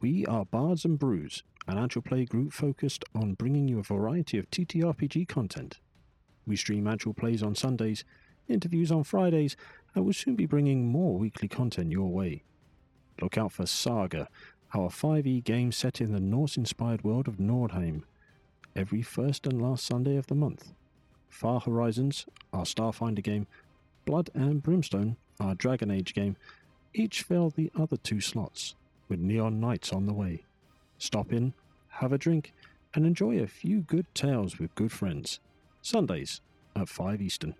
We are Bards and Brews, an actual play group focused on bringing you a variety of TTRPG content. We stream actual plays on Sundays, interviews on Fridays, and will soon be bringing more weekly content your way. Look out for Saga, our 5e game set in the Norse inspired world of Nordheim, every first and last Sunday of the month. Far Horizons, our Starfinder game, Blood and Brimstone, our Dragon Age game, each fill the other two slots, with Neon Knights on the way. Stop in, have a drink, and enjoy a few good tales with good friends. Sundays at 5 Eastern.